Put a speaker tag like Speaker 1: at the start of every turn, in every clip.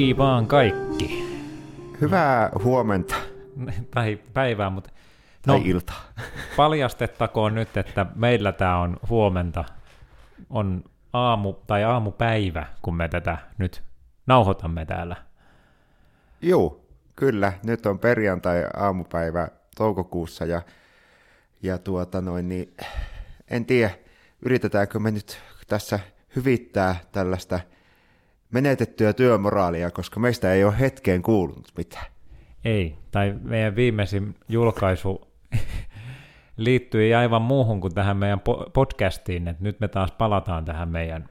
Speaker 1: Hei vaan kaikki.
Speaker 2: Hyvää huomenta
Speaker 1: Tai päivää, mutta
Speaker 2: tai
Speaker 1: No.
Speaker 2: iltaa.
Speaker 1: paljastettakoon nyt, että meillä tämä on huomenta, on aamu tai aamupäivä, kun me tätä nyt nauhoitamme täällä.
Speaker 2: Juu, kyllä. Nyt on perjantai aamupäivä toukokuussa ja, ja tuota noin, niin en tiedä, yritetäänkö me nyt tässä hyvittää tällaista menetettyä työmoraalia, koska meistä ei ole hetkeen kuulunut mitään.
Speaker 1: Ei, tai meidän viimeisin julkaisu liittyi aivan muuhun kuin tähän meidän po- podcastiin, että nyt me taas palataan tähän meidän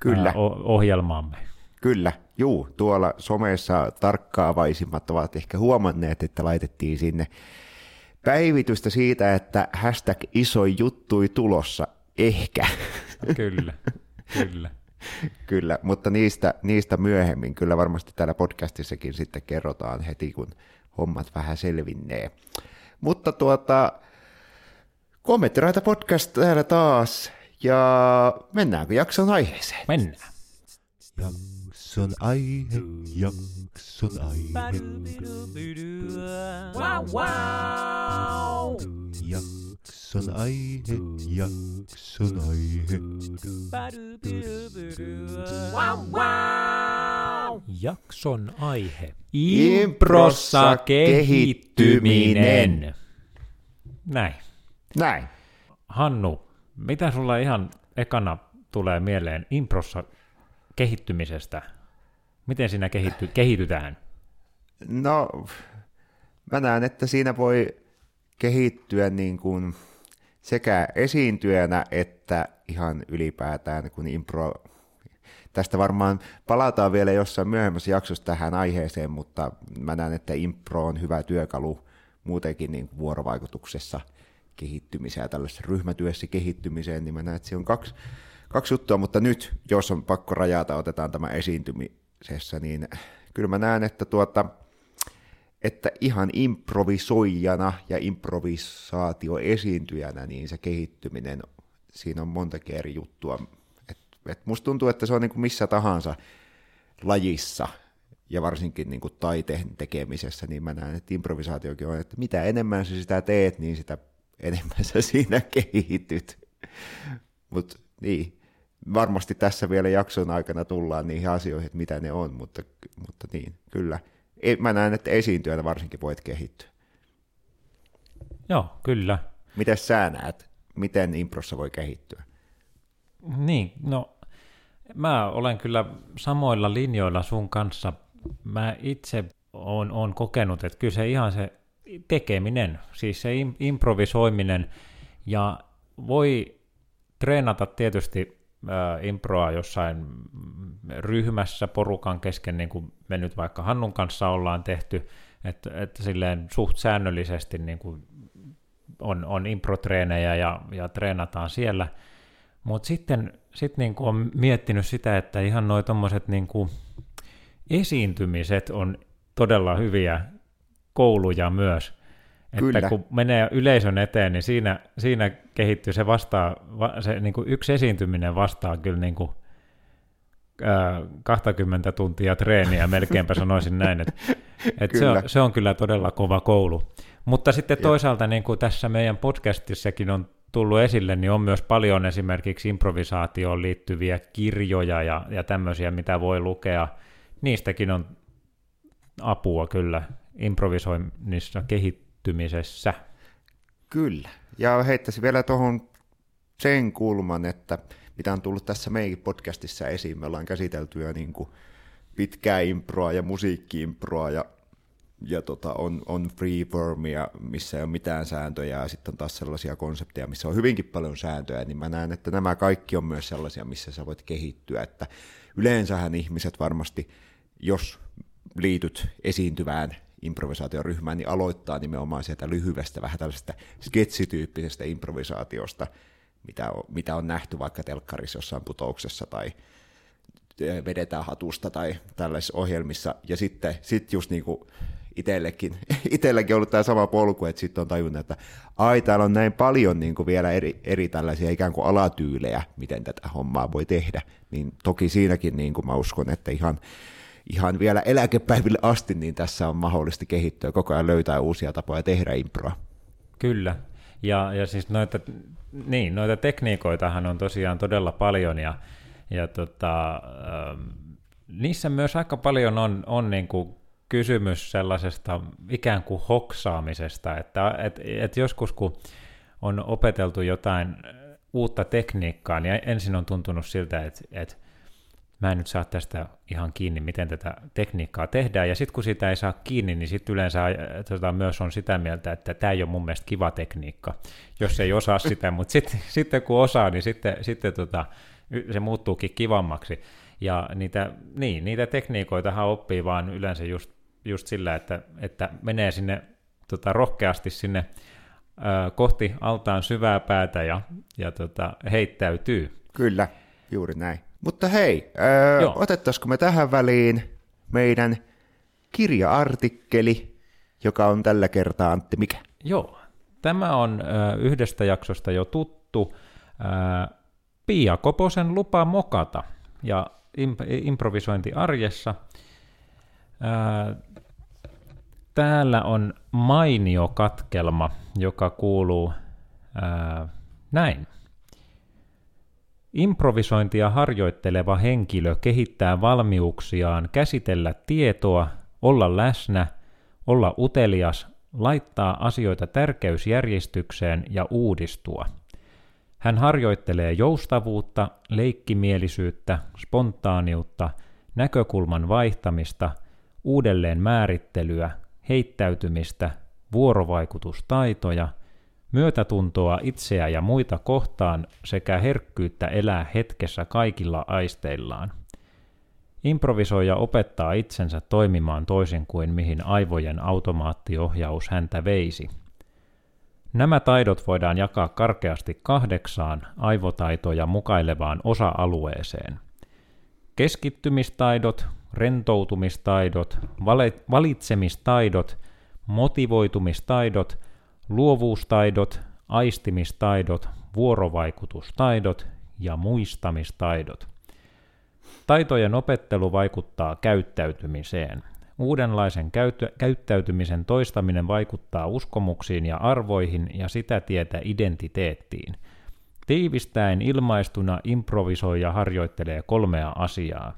Speaker 2: Kyllä.
Speaker 1: ohjelmaamme.
Speaker 2: Kyllä, juu, tuolla somessa tarkkaavaisimmat ovat ehkä huomanneet, että laitettiin sinne päivitystä siitä, että hashtag iso juttui tulossa, ehkä,
Speaker 1: Kyllä, kyllä.
Speaker 2: Kyllä, mutta niistä, niistä myöhemmin, kyllä varmasti täällä podcastissakin sitten kerrotaan heti, kun hommat vähän selvinnee. Mutta tuota, kommenttiraita podcast täällä taas, ja mennäänkö jakson aiheeseen?
Speaker 1: Mennään.
Speaker 3: Jakson aihe, jakson aihe. Jakson aihe, jakson aihe.
Speaker 1: Jakson aihe.
Speaker 2: Improssa kehittyminen.
Speaker 1: Näin.
Speaker 2: Näin.
Speaker 1: Hannu, mitä sulla ihan ekana tulee mieleen improssa kehittymisestä? Miten siinä kehitty, kehitytään?
Speaker 2: No, mä näen, että siinä voi kehittyä niin kuin sekä esiintyjänä että ihan ylipäätään, kun impro... Tästä varmaan palataan vielä jossain myöhemmässä jaksossa tähän aiheeseen, mutta mä näen, että impro on hyvä työkalu muutenkin niin vuorovaikutuksessa kehittymiseen ja tällaisessa ryhmätyössä kehittymiseen, niin mä näen, että siinä on kaksi, kaksi juttua, mutta nyt, jos on pakko rajata, otetaan tämä esiintymisessä, niin kyllä mä näen, että tuota, että ihan improvisoijana ja improvisaatioesiintyjänä, niin se kehittyminen, siinä on montakin eri juttua. Et, et musta tuntuu, että se on niin kuin missä tahansa lajissa, ja varsinkin niin kuin taiteen tekemisessä, niin mä näen, että improvisaatiokin on, että mitä enemmän sä sitä teet, niin sitä enemmän sä siinä kehityt. Mutta niin, varmasti tässä vielä jakson aikana tullaan niihin asioihin, että mitä ne on, mutta, mutta niin, kyllä. Mä näen, että esiintyjänä varsinkin voit kehittyä.
Speaker 1: Joo, kyllä.
Speaker 2: Miten sä näet, miten improssa voi kehittyä?
Speaker 1: Niin, no mä olen kyllä samoilla linjoilla sun kanssa. Mä itse oon, oon kokenut, että kyllä se ihan se tekeminen, siis se im- improvisoiminen ja voi treenata tietysti improa jossain ryhmässä porukan kesken, niin kuin me nyt vaikka Hannun kanssa ollaan tehty, että, että silleen suht säännöllisesti niin kuin on, on improtreenejä ja, ja treenataan siellä. Mutta sitten sit niinku on miettinyt sitä, että ihan noi tommoset niinku esiintymiset on todella hyviä kouluja myös.
Speaker 2: Kyllä.
Speaker 1: Että kun menee yleisön eteen, niin siinä, siinä kehittyy se vastaa, va, se niinku yksi esiintyminen vastaa kyllä niinku, ää, 20 tuntia treeniä, melkeinpä sanoisin näin, että et se, on,
Speaker 2: Kyllä.
Speaker 1: se on kyllä todella kova koulu. Mutta sitten toisaalta niin kuin tässä meidän podcastissakin on tullut esille, niin on myös paljon esimerkiksi improvisaatioon liittyviä kirjoja ja, ja tämmöisiä, mitä voi lukea. Niistäkin on apua kyllä improvisoinnissa kehittymisessä.
Speaker 2: Kyllä. Ja heittäisin vielä tuohon sen kulman, että mitä on tullut tässä meidän podcastissa esiin, me ollaan käsitelty jo niin kuin pitkää improa ja musiikkiimproa ja, ja tota, on, on freeformia, missä ei ole mitään sääntöjä ja sitten on taas sellaisia konsepteja, missä on hyvinkin paljon sääntöjä, niin mä näen, että nämä kaikki on myös sellaisia, missä sä voit kehittyä, että yleensähän ihmiset varmasti, jos liityt esiintyvään improvisaatioryhmään, niin aloittaa nimenomaan sieltä lyhyestä, vähän tällaisesta sketsityyppisestä improvisaatiosta, mitä on, mitä on nähty vaikka telkkarissa jossain putouksessa tai eh, vedetään hatusta tai tällaisissa ohjelmissa. Ja sitten sit just niin kuin itsellekin, itsellekin ollut tämä sama polku, että sitten on tajunnut, että ai täällä on näin paljon niin kuin vielä eri, eri tällaisia ikään kuin alatyylejä, miten tätä hommaa voi tehdä. Niin toki siinäkin niin kuin mä uskon, että ihan, ihan vielä eläkepäiville asti, niin tässä on mahdollista kehittyä koko ajan löytää uusia tapoja tehdä improa.
Speaker 1: Kyllä. Ja, ja siis noita, niin, noita tekniikoitahan on tosiaan todella paljon ja, ja tota, ähm, niissä myös aika paljon on, on niin kuin kysymys sellaisesta ikään kuin hoksaamisesta, että et, et joskus kun on opeteltu jotain uutta tekniikkaa, niin ensin on tuntunut siltä, että, että mä en nyt saa tästä ihan kiinni, miten tätä tekniikkaa tehdään, ja sitten kun sitä ei saa kiinni, niin sitten yleensä tota, myös on sitä mieltä, että tämä ei ole mun mielestä kiva tekniikka, jos ei osaa sitä, mutta sitten, sitten kun osaa, niin sitten, sitten tota, se muuttuukin kivammaksi. Ja niitä, niin, niitä tekniikoitahan oppii vaan yleensä just, just sillä, että, että menee sinne tota, rohkeasti sinne ö, kohti altaan syvää päätä ja, ja tota, heittäytyy.
Speaker 2: Kyllä, juuri näin. Mutta hei, öö, otettaisiko me tähän väliin meidän kirja-artikkeli, joka on tällä kertaa Antti mikä?
Speaker 1: Joo, tämä on ö, yhdestä jaksosta jo tuttu ö, Pia Koposen lupa mokata ja imp- improvisointi arjessa. Ö, täällä on mainio katkelma, joka kuuluu ö, näin. Improvisointia harjoitteleva henkilö kehittää valmiuksiaan käsitellä tietoa, olla läsnä, olla utelias, laittaa asioita tärkeysjärjestykseen ja uudistua. Hän harjoittelee joustavuutta, leikkimielisyyttä, spontaaniutta, näkökulman vaihtamista, uudelleen määrittelyä, heittäytymistä, vuorovaikutustaitoja – myötätuntoa itseä ja muita kohtaan sekä herkkyyttä elää hetkessä kaikilla aisteillaan. Improvisoija opettaa itsensä toimimaan toisin kuin mihin aivojen automaattiohjaus häntä veisi. Nämä taidot voidaan jakaa karkeasti kahdeksaan aivotaitoja mukailevaan osa-alueeseen. Keskittymistaidot, rentoutumistaidot, valitsemistaidot, motivoitumistaidot – luovuustaidot, aistimistaidot, vuorovaikutustaidot ja muistamistaidot. Taitojen opettelu vaikuttaa käyttäytymiseen. Uudenlaisen käyttäytymisen toistaminen vaikuttaa uskomuksiin ja arvoihin ja sitä tietä identiteettiin. Tiivistäen ilmaistuna improvisoija harjoittelee kolmea asiaa.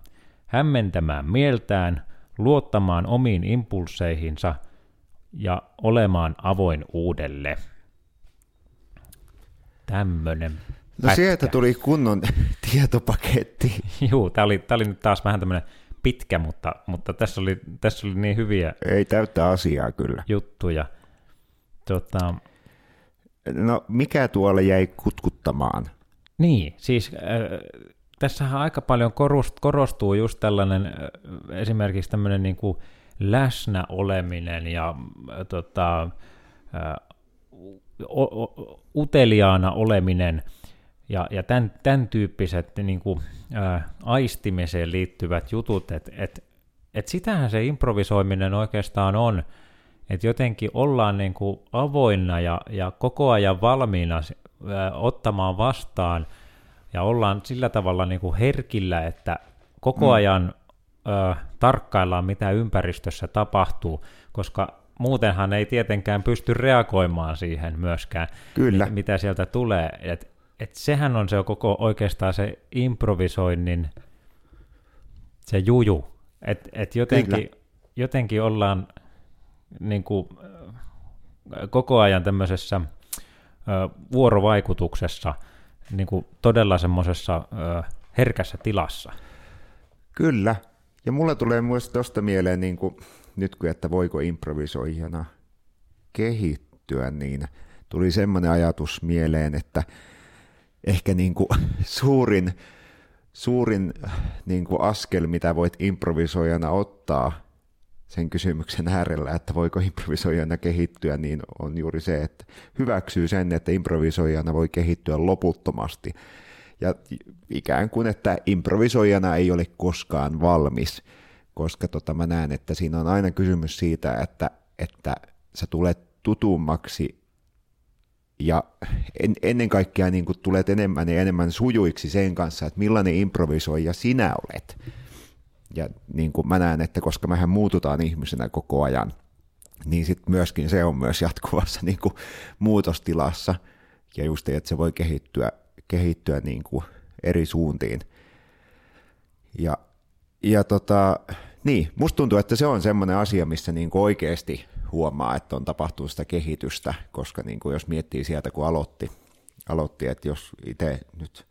Speaker 1: Hämmentämään mieltään, luottamaan omiin impulseihinsa – ja olemaan avoin uudelle. Tämmönen
Speaker 2: No pätkä. sieltä tuli kunnon tietopaketti.
Speaker 1: Juu, tämä oli, tää oli nyt taas vähän tämmöinen pitkä, mutta, mutta tässä, oli, tässä oli niin hyviä
Speaker 2: Ei täyttä asiaa kyllä.
Speaker 1: juttuja. Tota,
Speaker 2: no mikä tuolle jäi kutkuttamaan?
Speaker 1: Niin, siis äh, tässähän aika paljon korostuu just tällainen äh, esimerkiksi tämmöinen niin kuin, läsnä oleminen ja äh, tota, äh, o, o, uteliaana oleminen ja, ja tämän, tämän tyyppiset niin kuin, ä, äh, aistimiseen liittyvät jutut, että et, et sitähän se improvisoiminen oikeastaan on, että jotenkin ollaan niin kuin avoinna ja, ja koko ajan valmiina ä, ottamaan vastaan ja ollaan sillä tavalla niin kuin herkillä, että koko mm. ajan ö, tarkkaillaan, mitä ympäristössä tapahtuu, koska muutenhan ei tietenkään pysty reagoimaan siihen myöskään,
Speaker 2: Kyllä.
Speaker 1: mitä sieltä tulee. Et, et sehän on se koko oikeastaan se improvisoinnin se juju, että et jotenkin, jotenkin ollaan niin kuin, koko ajan tämmöisessä ö, vuorovaikutuksessa niin kuin todella semmoisessa herkässä tilassa.
Speaker 2: Kyllä, ja mulle tulee myös tuosta mieleen, niin kuin, nyt kun, että voiko improvisoijana kehittyä, niin tuli semmoinen ajatus mieleen, että ehkä niin kuin suurin, suurin niin kuin askel, mitä voit improvisoijana ottaa sen kysymyksen äärellä, että voiko improvisoijana kehittyä, niin on juuri se, että hyväksyy sen, että improvisoijana voi kehittyä loputtomasti ja ikään kuin, että improvisoijana ei ole koskaan valmis, koska tota, mä näen, että siinä on aina kysymys siitä, että, että sä tulet tutummaksi ja en, ennen kaikkea niin kuin tulet enemmän ja enemmän sujuiksi sen kanssa, että millainen improvisoija sinä olet. ja niin kuin mä näen, että koska mehän muututaan ihmisenä koko ajan, niin sitten myöskin se on myös jatkuvassa niin kuin muutostilassa, ja just että se voi kehittyä, kehittyä niin kuin eri suuntiin. Ja, ja tota, niin, musta tuntuu, että se on semmoinen asia, missä niin kuin oikeasti huomaa, että on tapahtunut sitä kehitystä, koska niin kuin jos miettii sieltä, kun aloitti, aloitti että jos itse nyt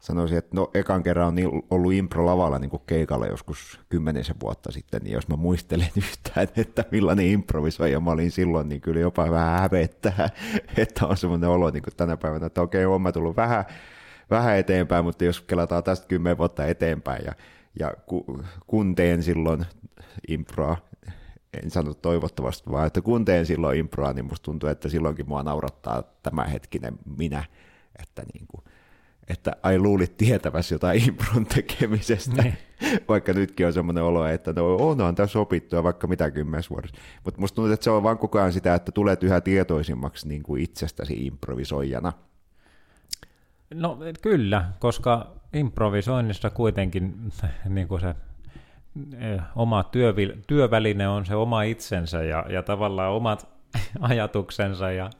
Speaker 2: sanoisin, että no ekan kerran on niin ollut impro-lavalla niin kuin keikalla joskus kymmenisen vuotta sitten, niin jos mä muistelen yhtään, että millainen improvisoija mä olin silloin, niin kyllä jopa vähän hävettää, että on semmoinen olo niin kuin tänä päivänä, että okei, on mä tullut vähän, vähän eteenpäin, mutta jos kelataan tästä kymmenen vuotta eteenpäin ja, ja ku, kun teen silloin improa, en sano toivottavasti, vaan että kun teen silloin improa, niin musta tuntuu, että silloinkin mua naurattaa tämä hetkinen minä, että niin kuin, että ai luulit tietäväsi jotain impron tekemisestä,
Speaker 1: Niin.
Speaker 2: vaikka nytkin on semmoinen olo, että no onhan tässä opittu ja vaikka mitä kymmenes vuodessa. Mutta musta tuntuu, että se on vaan koko ajan sitä, että tulet yhä tietoisimmaksi niin kuin itsestäsi improvisoijana.
Speaker 1: No kyllä, koska improvisoinnissa kuitenkin niin kuin se eh, oma työvi- työväline on se oma itsensä ja, ja tavallaan omat ajatuksensa ja,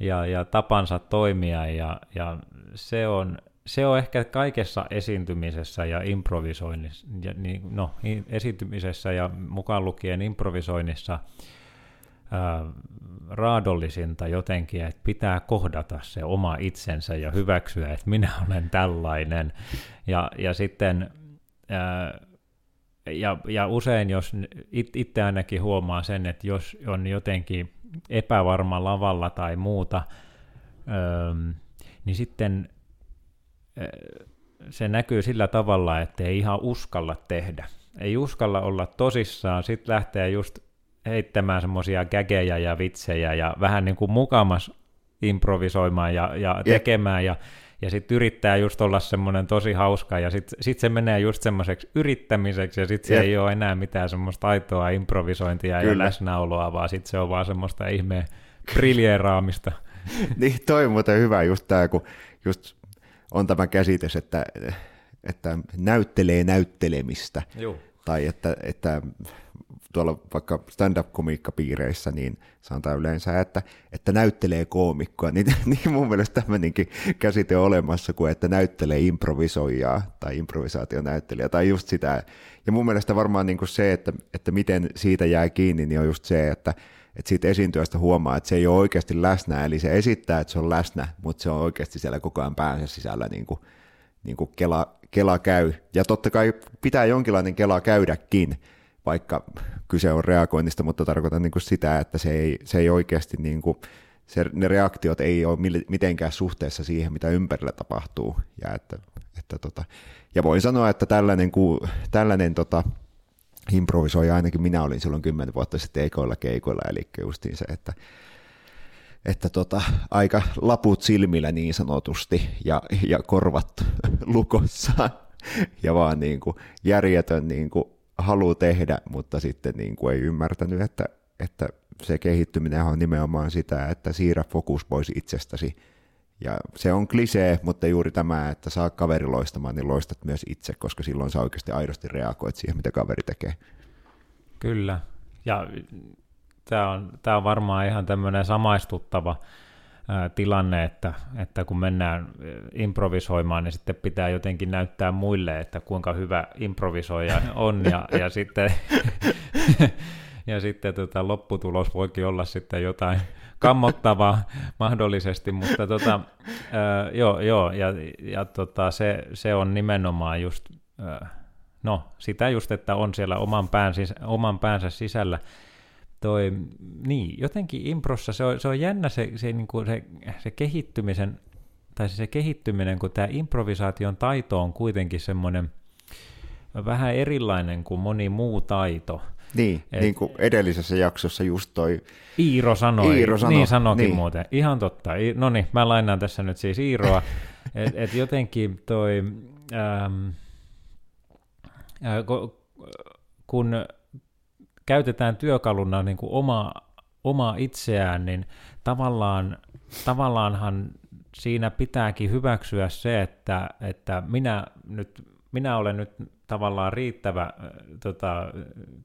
Speaker 1: ja, ja tapansa toimia ja, ja se, on, se on ehkä kaikessa esiintymisessä ja improvisoinnissa, ja niin, no, esiintymisessä ja mukaan lukien improvisoinnissa ää, raadollisinta jotenkin, että pitää kohdata se oma itsensä ja hyväksyä, että minä olen tällainen. Ja, ja sitten ää, ja, ja usein, jos it, itse ainakin huomaa sen, että jos on jotenkin epävarma lavalla tai muuta, öö, niin sitten se näkyy sillä tavalla, että ei ihan uskalla tehdä. Ei uskalla olla tosissaan, sitten lähtee just heittämään semmoisia kägejä ja vitsejä ja vähän niin kuin mukamas improvisoimaan ja, ja tekemään ja, ja sitten yrittää just olla semmoinen tosi hauska ja sitten sit se menee just semmoiseksi yrittämiseksi ja sitten se ei ole enää mitään semmoista aitoa improvisointia ja
Speaker 2: Kyllä.
Speaker 1: läsnäoloa, vaan sitten se on vaan semmoista ihmeen briljeeraamista.
Speaker 2: niin toi on muuten hyvä just tämä, kun just on tämä käsitys, että, että näyttelee näyttelemistä.
Speaker 1: Joo.
Speaker 2: tai että, että tuolla vaikka stand-up-komiikkapiireissä, niin sanotaan yleensä, että, että näyttelee koomikkoa, niin, niin mun mielestä tämmöinenkin käsite on olemassa kuin, että näyttelee improvisoijaa tai improvisaationäyttelijä tai just sitä. Ja mun mielestä varmaan niin kuin se, että, että miten siitä jää kiinni, niin on just se, että, että siitä esiintyöstä huomaa, että se ei ole oikeasti läsnä, eli se esittää, että se on läsnä, mutta se on oikeasti siellä koko ajan päänsä sisällä niin kuin, niin kuin kela, kela käy. Ja totta kai pitää jonkinlainen kela käydäkin, vaikka kyse on reagoinnista, mutta tarkoitan niin kuin sitä, että se ei, se ei oikeasti, niin kuin, se, ne reaktiot ei ole mitenkään suhteessa siihen, mitä ympärillä tapahtuu. Ja, että, että tota, ja voin sanoa, että tällainen, ku, tällainen tota, improvisoija ainakin minä olin silloin kymmenen vuotta sitten ekoilla keikoilla, eli justiin se, että että tota, aika laput silmillä niin sanotusti ja, ja korvat lukossa ja vaan niin kuin järjetön niin kuin halu tehdä, mutta sitten niin kuin ei ymmärtänyt, että, että se kehittyminen on nimenomaan sitä, että siirrä fokus pois itsestäsi. Ja se on klisee, mutta juuri tämä, että saa kaveri loistamaan, niin loistat myös itse, koska silloin sä oikeasti aidosti reagoit siihen, mitä kaveri tekee.
Speaker 1: Kyllä. Ja tämä on, tää on varmaan ihan tämmöinen samaistuttava tilanne, että, että kun mennään improvisoimaan, niin sitten pitää jotenkin näyttää muille, että kuinka hyvä improvisoija on, ja, ja sitten, ja sitten tota, lopputulos voikin olla sitten jotain kammottavaa mahdollisesti, mutta tota, ää, joo, joo, ja, ja tota, se, se on nimenomaan just, ää, no sitä just, että on siellä oman, pään sis, oman päänsä sisällä, toi, niin, jotenkin improssa se on, se on jännä se, se, niin kuin se, se kehittymisen, tai se kehittyminen, kun tämä improvisaation taito on kuitenkin semmoinen vähän erilainen kuin moni muu taito.
Speaker 2: Niin,
Speaker 1: Et-
Speaker 2: niin kuin edellisessä jaksossa just toi,
Speaker 1: Iiro sanoi,
Speaker 2: Iiro sanoi,
Speaker 1: niin sanoikin
Speaker 2: niin.
Speaker 1: muuten, ihan totta. I, no niin, mä lainaan tässä nyt siis Iiroa, että et jotenkin toi, ähm, äh, ku- kun käytetään työkaluna niin kuin oma, oma itseään, niin tavallaan, tavallaanhan siinä pitääkin hyväksyä se, että, että minä nyt minä olen nyt tavallaan riittävä, tota,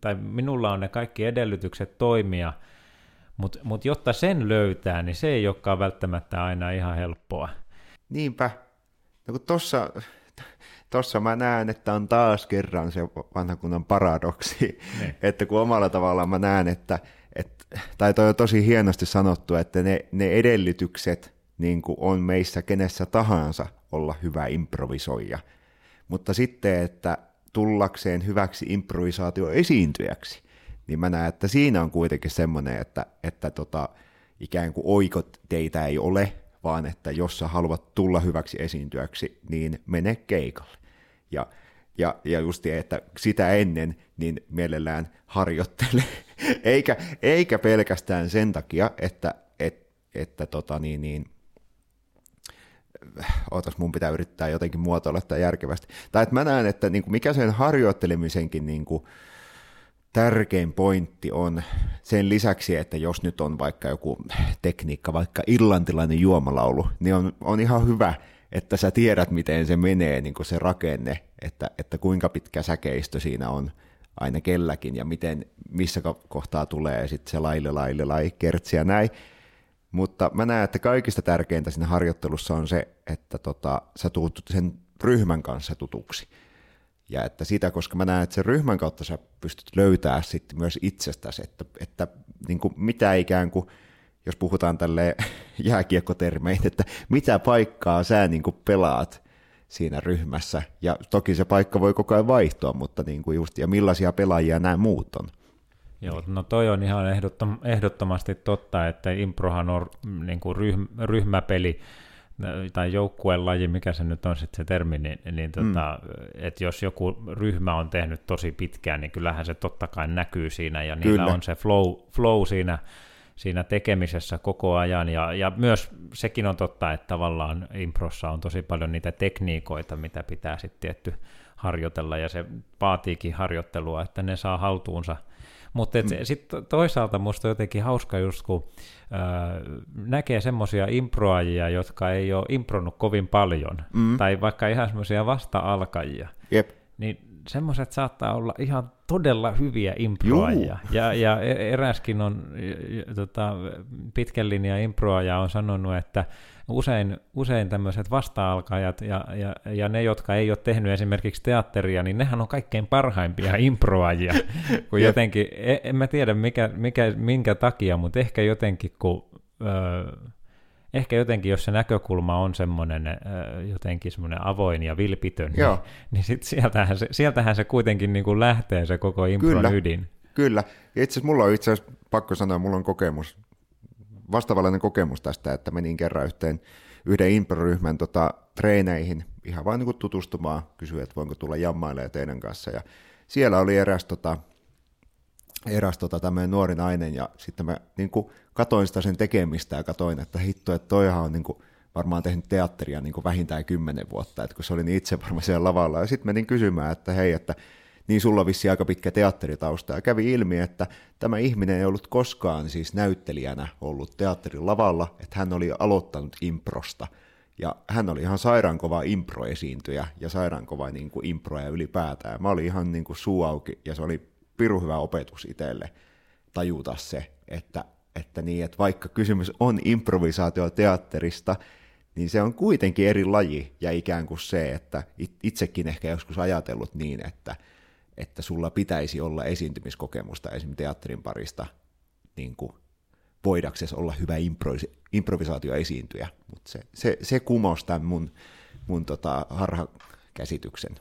Speaker 1: tai minulla on ne kaikki edellytykset toimia, mutta mut jotta sen löytää, niin se ei olekaan välttämättä aina ihan helppoa.
Speaker 2: Niinpä. No kun tossa, tossa mä näen, että on taas kerran se vanha kunnan paradoksi,
Speaker 1: Niin.
Speaker 2: että kun omalla tavallaan mä näen, että, että tai toi on tosi hienosti sanottu, että ne, ne edellytykset niin kuin on meissä kenessä tahansa olla hyvä improvisoija. Mutta sitten, että tullakseen hyväksi improvisaatioesiintyjäksi, niin mä näen, että siinä on kuitenkin semmoinen, että, että tota, ikään kuin oikot teitä ei ole, vaan että jos sä haluat tulla hyväksi esiintyjäksi, niin mene keikalle. Ja, ja, ja just että sitä ennen niin mielellään harjoittele, eikä, eikä pelkästään sen takia, että, et, että tota niin, niin, ootas, mun pitää yrittää jotenkin muotoilla sitä järkevästi. Tai että mä näen, että niin kuin mikä sen harjoittelemisenkin niin kuin tärkein pointti on sen lisäksi, että jos nyt on vaikka joku tekniikka, vaikka irlantilainen juomalaulu, niin on, on ihan hyvä, että sä tiedät, miten se menee, niin kuin se rakenne, että, että kuinka pitkä säkeistö siinä on aina kelläkin ja miten, missä ko- kohtaa tulee sitten se laille, laille, lai, kertsi ja näin. Mutta mä näen, että kaikista tärkeintä siinä harjoittelussa on se, että tota, sä tuut sen ryhmän kanssa tutuksi. Ja että sitä, koska mä näen, että sen ryhmän kautta sä pystyt löytämään sitten myös itsestäsi, että, että niin kuin mitä ikään kuin, jos puhutaan tälle jääkiekkotermein, että mitä paikkaa sä niin kuin pelaat siinä ryhmässä. Ja toki se paikka voi koko ajan vaihtua, mutta niin kuin just, ja millaisia pelaajia nämä muut on.
Speaker 1: Joo, no toi on ihan ehdottom, ehdottomasti totta, että improhan on niin kuin ryhm, ryhmäpeli tai joukkuelaji, mikä se nyt on sitten se termi, niin, niin tota, mm. että jos joku ryhmä on tehnyt tosi pitkään, niin kyllähän se totta kai näkyy siinä, ja niillä
Speaker 2: Kyllä.
Speaker 1: on se flow, flow siinä, siinä tekemisessä koko ajan, ja, ja myös sekin on totta, että tavallaan improssa on tosi paljon niitä tekniikoita, mitä pitää sitten tietty harjoitella, ja se vaatiikin harjoittelua, että ne saa haltuunsa mutta mm. sitten toisaalta musta on jotenkin hauska just, kun ää, näkee semmoisia improajia, jotka ei ole impronut kovin paljon, mm. tai vaikka ihan semmoisia vasta-alkajia,
Speaker 2: Jep.
Speaker 1: niin semmoiset saattaa olla ihan todella hyviä improajia. Ja, ja e- eräskin on, tota, pitkän linjan improaja on sanonut, että usein, usein tämmöiset vasta-alkajat ja, ja, ja ne, jotka ei ole tehnyt esimerkiksi teatteria, niin nehän on kaikkein parhaimpia improajia. kun jotenkin, en, en mä tiedä mikä, mikä, minkä takia, mutta ehkä jotenkin kun... Öö, ehkä jotenkin, jos se näkökulma on semmoinen jotenkin semmoinen avoin ja vilpitön,
Speaker 2: Joo.
Speaker 1: niin, niin sit sieltähän, se, sieltähän se kuitenkin niin kuin lähtee se koko impron
Speaker 2: Kyllä.
Speaker 1: ydin.
Speaker 2: Kyllä. Itse asiassa mulla on itse asiassa pakko sanoa, mulla on kokemus, vastaavallainen kokemus tästä, että menin kerran yhteen yhden improryhmän tota, treeneihin ihan vain niin tutustumaan, kysyin, että voinko tulla jammailemaan teidän kanssa. Ja siellä oli eräs, tota, eräs tota, tämmöinen nuori nainen ja sitten mä niin kuin, katoin sitä sen tekemistä ja katoin, että hitto, että toihan on niin kuin, varmaan tehnyt teatteria niin kuin vähintään kymmenen vuotta, että kun se oli niin itse varmaan siellä lavalla. Ja sitten menin kysymään, että hei, että niin sulla vissi aika pitkä teatteritausta. Ja kävi ilmi, että tämä ihminen ei ollut koskaan siis näyttelijänä ollut teatterin lavalla, että hän oli aloittanut improsta. Ja hän oli ihan sairaankova improesiintyjä ja sairaankova niin kuin improja ylipäätään. Mä olin ihan niin kuin suu auki ja se oli piru hyvä opetus itselle tajuta se, että, että, niin, että vaikka kysymys on improvisaatioteatterista, niin se on kuitenkin eri laji ja ikään kuin se, että it- itsekin ehkä joskus ajatellut niin, että, että sulla pitäisi olla esiintymiskokemusta esim. teatterin parista niin kuin voidaksesi olla hyvä impro- improvisaatioesiintyjä, mutta se, se, se kumosi tämän mun, mun tota harhakäsityksen.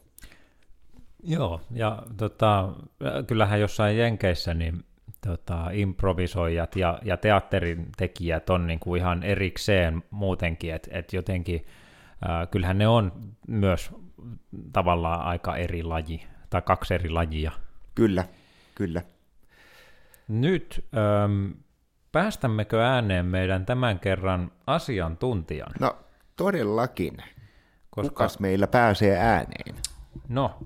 Speaker 1: Joo, ja tota, kyllähän jossain Jenkeissä niin tota, improvisoijat ja, ja teatterin tekijät on niin kuin ihan erikseen muutenkin, että et jotenkin äh, kyllähän ne on myös tavallaan aika eri laji, tai kaksi eri lajia.
Speaker 2: Kyllä, kyllä.
Speaker 1: Nyt ähm, päästämmekö ääneen meidän tämän kerran asiantuntijan?
Speaker 2: No todellakin.
Speaker 1: Koska,
Speaker 2: Kukas meillä pääsee ääneen?
Speaker 1: no,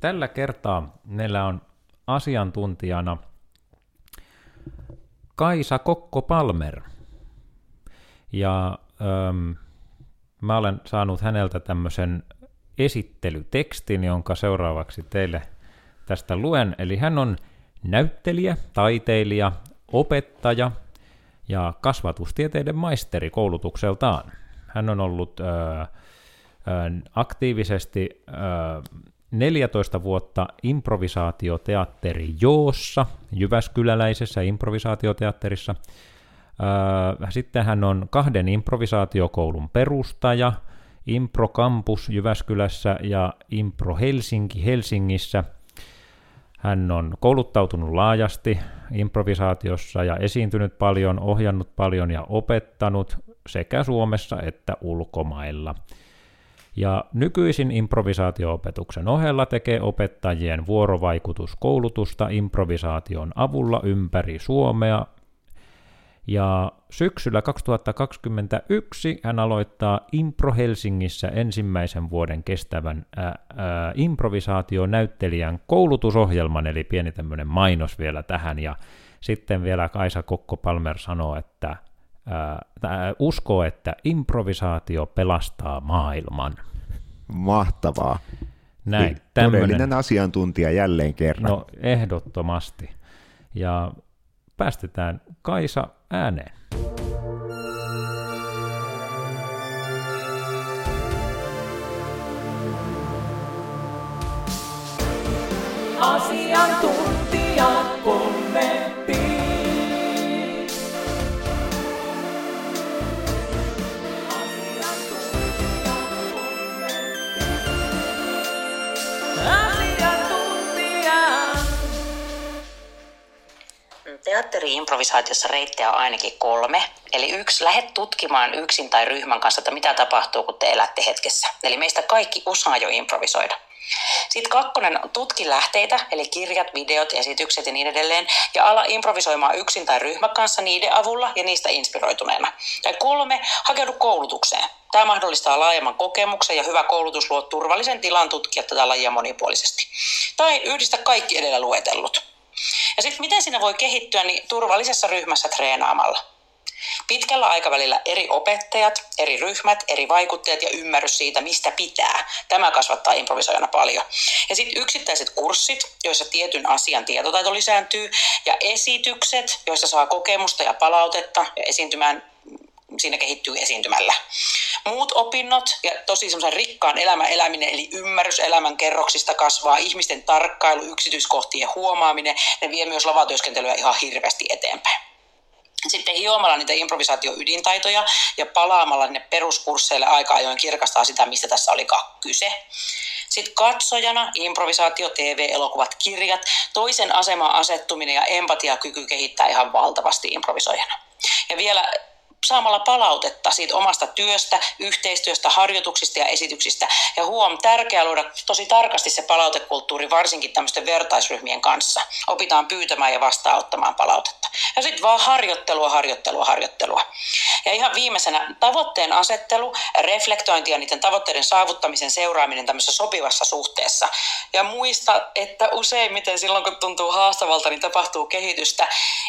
Speaker 1: tällä kertaa meillä on asiantuntijana Kaisa Kokko-Palmer. Ja ähm, mä olen saanut häneltä tämmöisen esittelytekstin, jonka seuraavaksi teille tästä luen. Eli hän on näyttelijä, taiteilija, opettaja ja kasvatustieteiden maisteri koulutukseltaan. Hän on ollut aktiivisesti ää, 14 vuotta improvisaatioteatteri Joossa, Jyväskyläläisessä improvisaatioteatterissa. Sitten hän on kahden improvisaatiokoulun perustaja, Impro Campus Jyväskylässä ja Impro Helsinki Helsingissä. Hän on kouluttautunut laajasti improvisaatiossa ja esiintynyt paljon, ohjannut paljon ja opettanut sekä Suomessa että ulkomailla – ja nykyisin improvisaatioopetuksen ohella tekee opettajien vuorovaikutuskoulutusta improvisaation avulla ympäri Suomea. Ja syksyllä 2021 hän aloittaa Impro Helsingissä ensimmäisen vuoden kestävän ää, ää, improvisaationäyttelijän koulutusohjelman, eli pieni tämmöinen mainos vielä tähän. Ja sitten vielä Kaisa Kokko-Palmer sanoo, että ää, uskoo, että improvisaatio pelastaa maailman.
Speaker 2: Mahtavaa.
Speaker 1: Näin,
Speaker 2: Niin, Todellinen asiantuntija jälleen kerran.
Speaker 1: No ehdottomasti. Ja päästetään Kaisa ääneen.
Speaker 4: Asiantuntija
Speaker 5: Teatteri-improvisaatiossa reittejä on ainakin kolme. Eli yksi, lähde tutkimaan yksin tai ryhmän kanssa, että mitä tapahtuu, kun te elätte hetkessä. Eli meistä kaikki osaa jo improvisoida. Sitten kakkonen on tutki lähteitä, eli kirjat, videot, esitykset ja niin edelleen, ja ala improvisoimaan yksin tai ryhmän kanssa niiden avulla ja niistä inspiroituneena. Tai kolme, hakeudu koulutukseen. Tämä mahdollistaa laajemman kokemuksen ja hyvä koulutus luo turvallisen tilan tutkia tätä lajia monipuolisesti. Tai yhdistä kaikki edellä luetellut. Ja sitten miten siinä voi kehittyä, niin turvallisessa ryhmässä treenaamalla. Pitkällä aikavälillä eri opettajat, eri ryhmät, eri vaikuttajat ja ymmärrys siitä, mistä pitää. Tämä kasvattaa improvisoijana paljon. Ja sitten yksittäiset kurssit, joissa tietyn asian tietotaito lisääntyy, ja esitykset, joissa saa kokemusta ja palautetta ja esiintymään siinä kehittyy esiintymällä. Muut opinnot ja tosi semmoisen rikkaan elämän eläminen, eli ymmärrys elämän kerroksista kasvaa, ihmisten tarkkailu, yksityiskohtien huomaaminen, ne vie myös lavatyöskentelyä ihan hirveästi eteenpäin. Sitten hiomalla niitä improvisaatio-ydintaitoja ja palaamalla ne peruskursseille aika ajoin kirkastaa sitä, mistä tässä olikaan kyse. Sitten katsojana improvisaatio, TV-elokuvat, kirjat, toisen asemaan asettuminen ja empatiakyky kehittää ihan valtavasti improvisoijana. Ja vielä saamalla palautetta siitä omasta työstä, yhteistyöstä, harjoituksista ja esityksistä. Ja huom, tärkeää luoda tosi tarkasti se palautekulttuuri, varsinkin tämmöisten vertaisryhmien kanssa. Opitaan pyytämään ja vastaanottamaan palautetta. Ja sitten vaan harjoittelua, harjoittelua, harjoittelua. Ja ihan viimeisenä tavoitteen asettelu, reflektointi ja niiden tavoitteiden saavuttamisen seuraaminen tämmöisessä sopivassa suhteessa. Ja muista, että useimmiten silloin kun tuntuu haastavalta, niin tapahtuu kehitystä.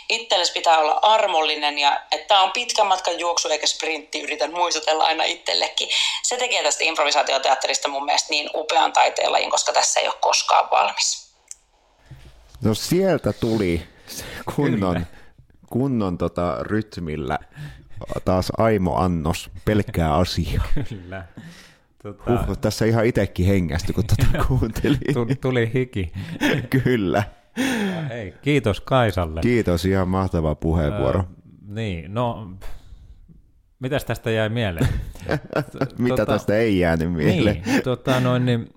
Speaker 5: Itsellesi pitää olla armollinen ja että tämä on pitkä matkan juoksu eikä sprintti, yritän muistutella aina itsellekin. Se tekee tästä improvisaatioteatterista mun mielestä niin upean taiteenlajin, koska tässä ei ole koskaan valmis.
Speaker 2: No sieltä tuli kunnon, kunnon tota, rytmillä taas Aimo Annos, pelkkää asiaa.
Speaker 1: Kyllä. Tota,
Speaker 2: Huh, tässä ihan itsekin hengästyi, kun tätä kuuntelin.
Speaker 1: tu- tuli hiki.
Speaker 2: Kyllä.
Speaker 1: Hei, kiitos Kaisalle.
Speaker 2: Kiitos, ihan mahtava puheenvuoro.
Speaker 1: Ö, niin, no, mitäs tästä jäi mieleen?
Speaker 2: Mitä
Speaker 1: tota-
Speaker 2: tästä ei jäänyt mieleen?
Speaker 1: Niin, tota noin, niin,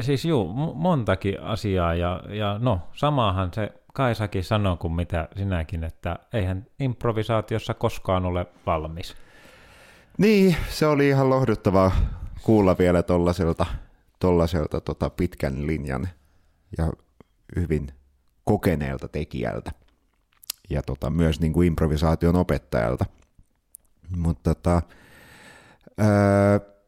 Speaker 1: siis juu, montakin asiaa ja, ja no, samahan se Kaisakin sanoi kuin mitä sinäkin, että eihän improvisaatiossa koskaan ole valmis.
Speaker 2: Niin, se oli ihan lohduttavaa kuulla vielä tollaselta, tollaselta tota pitkän linjan ja hyvin kokeneelta tekijältä ja tota, myös niin kuin improvisaation opettajalta. Mutta tota,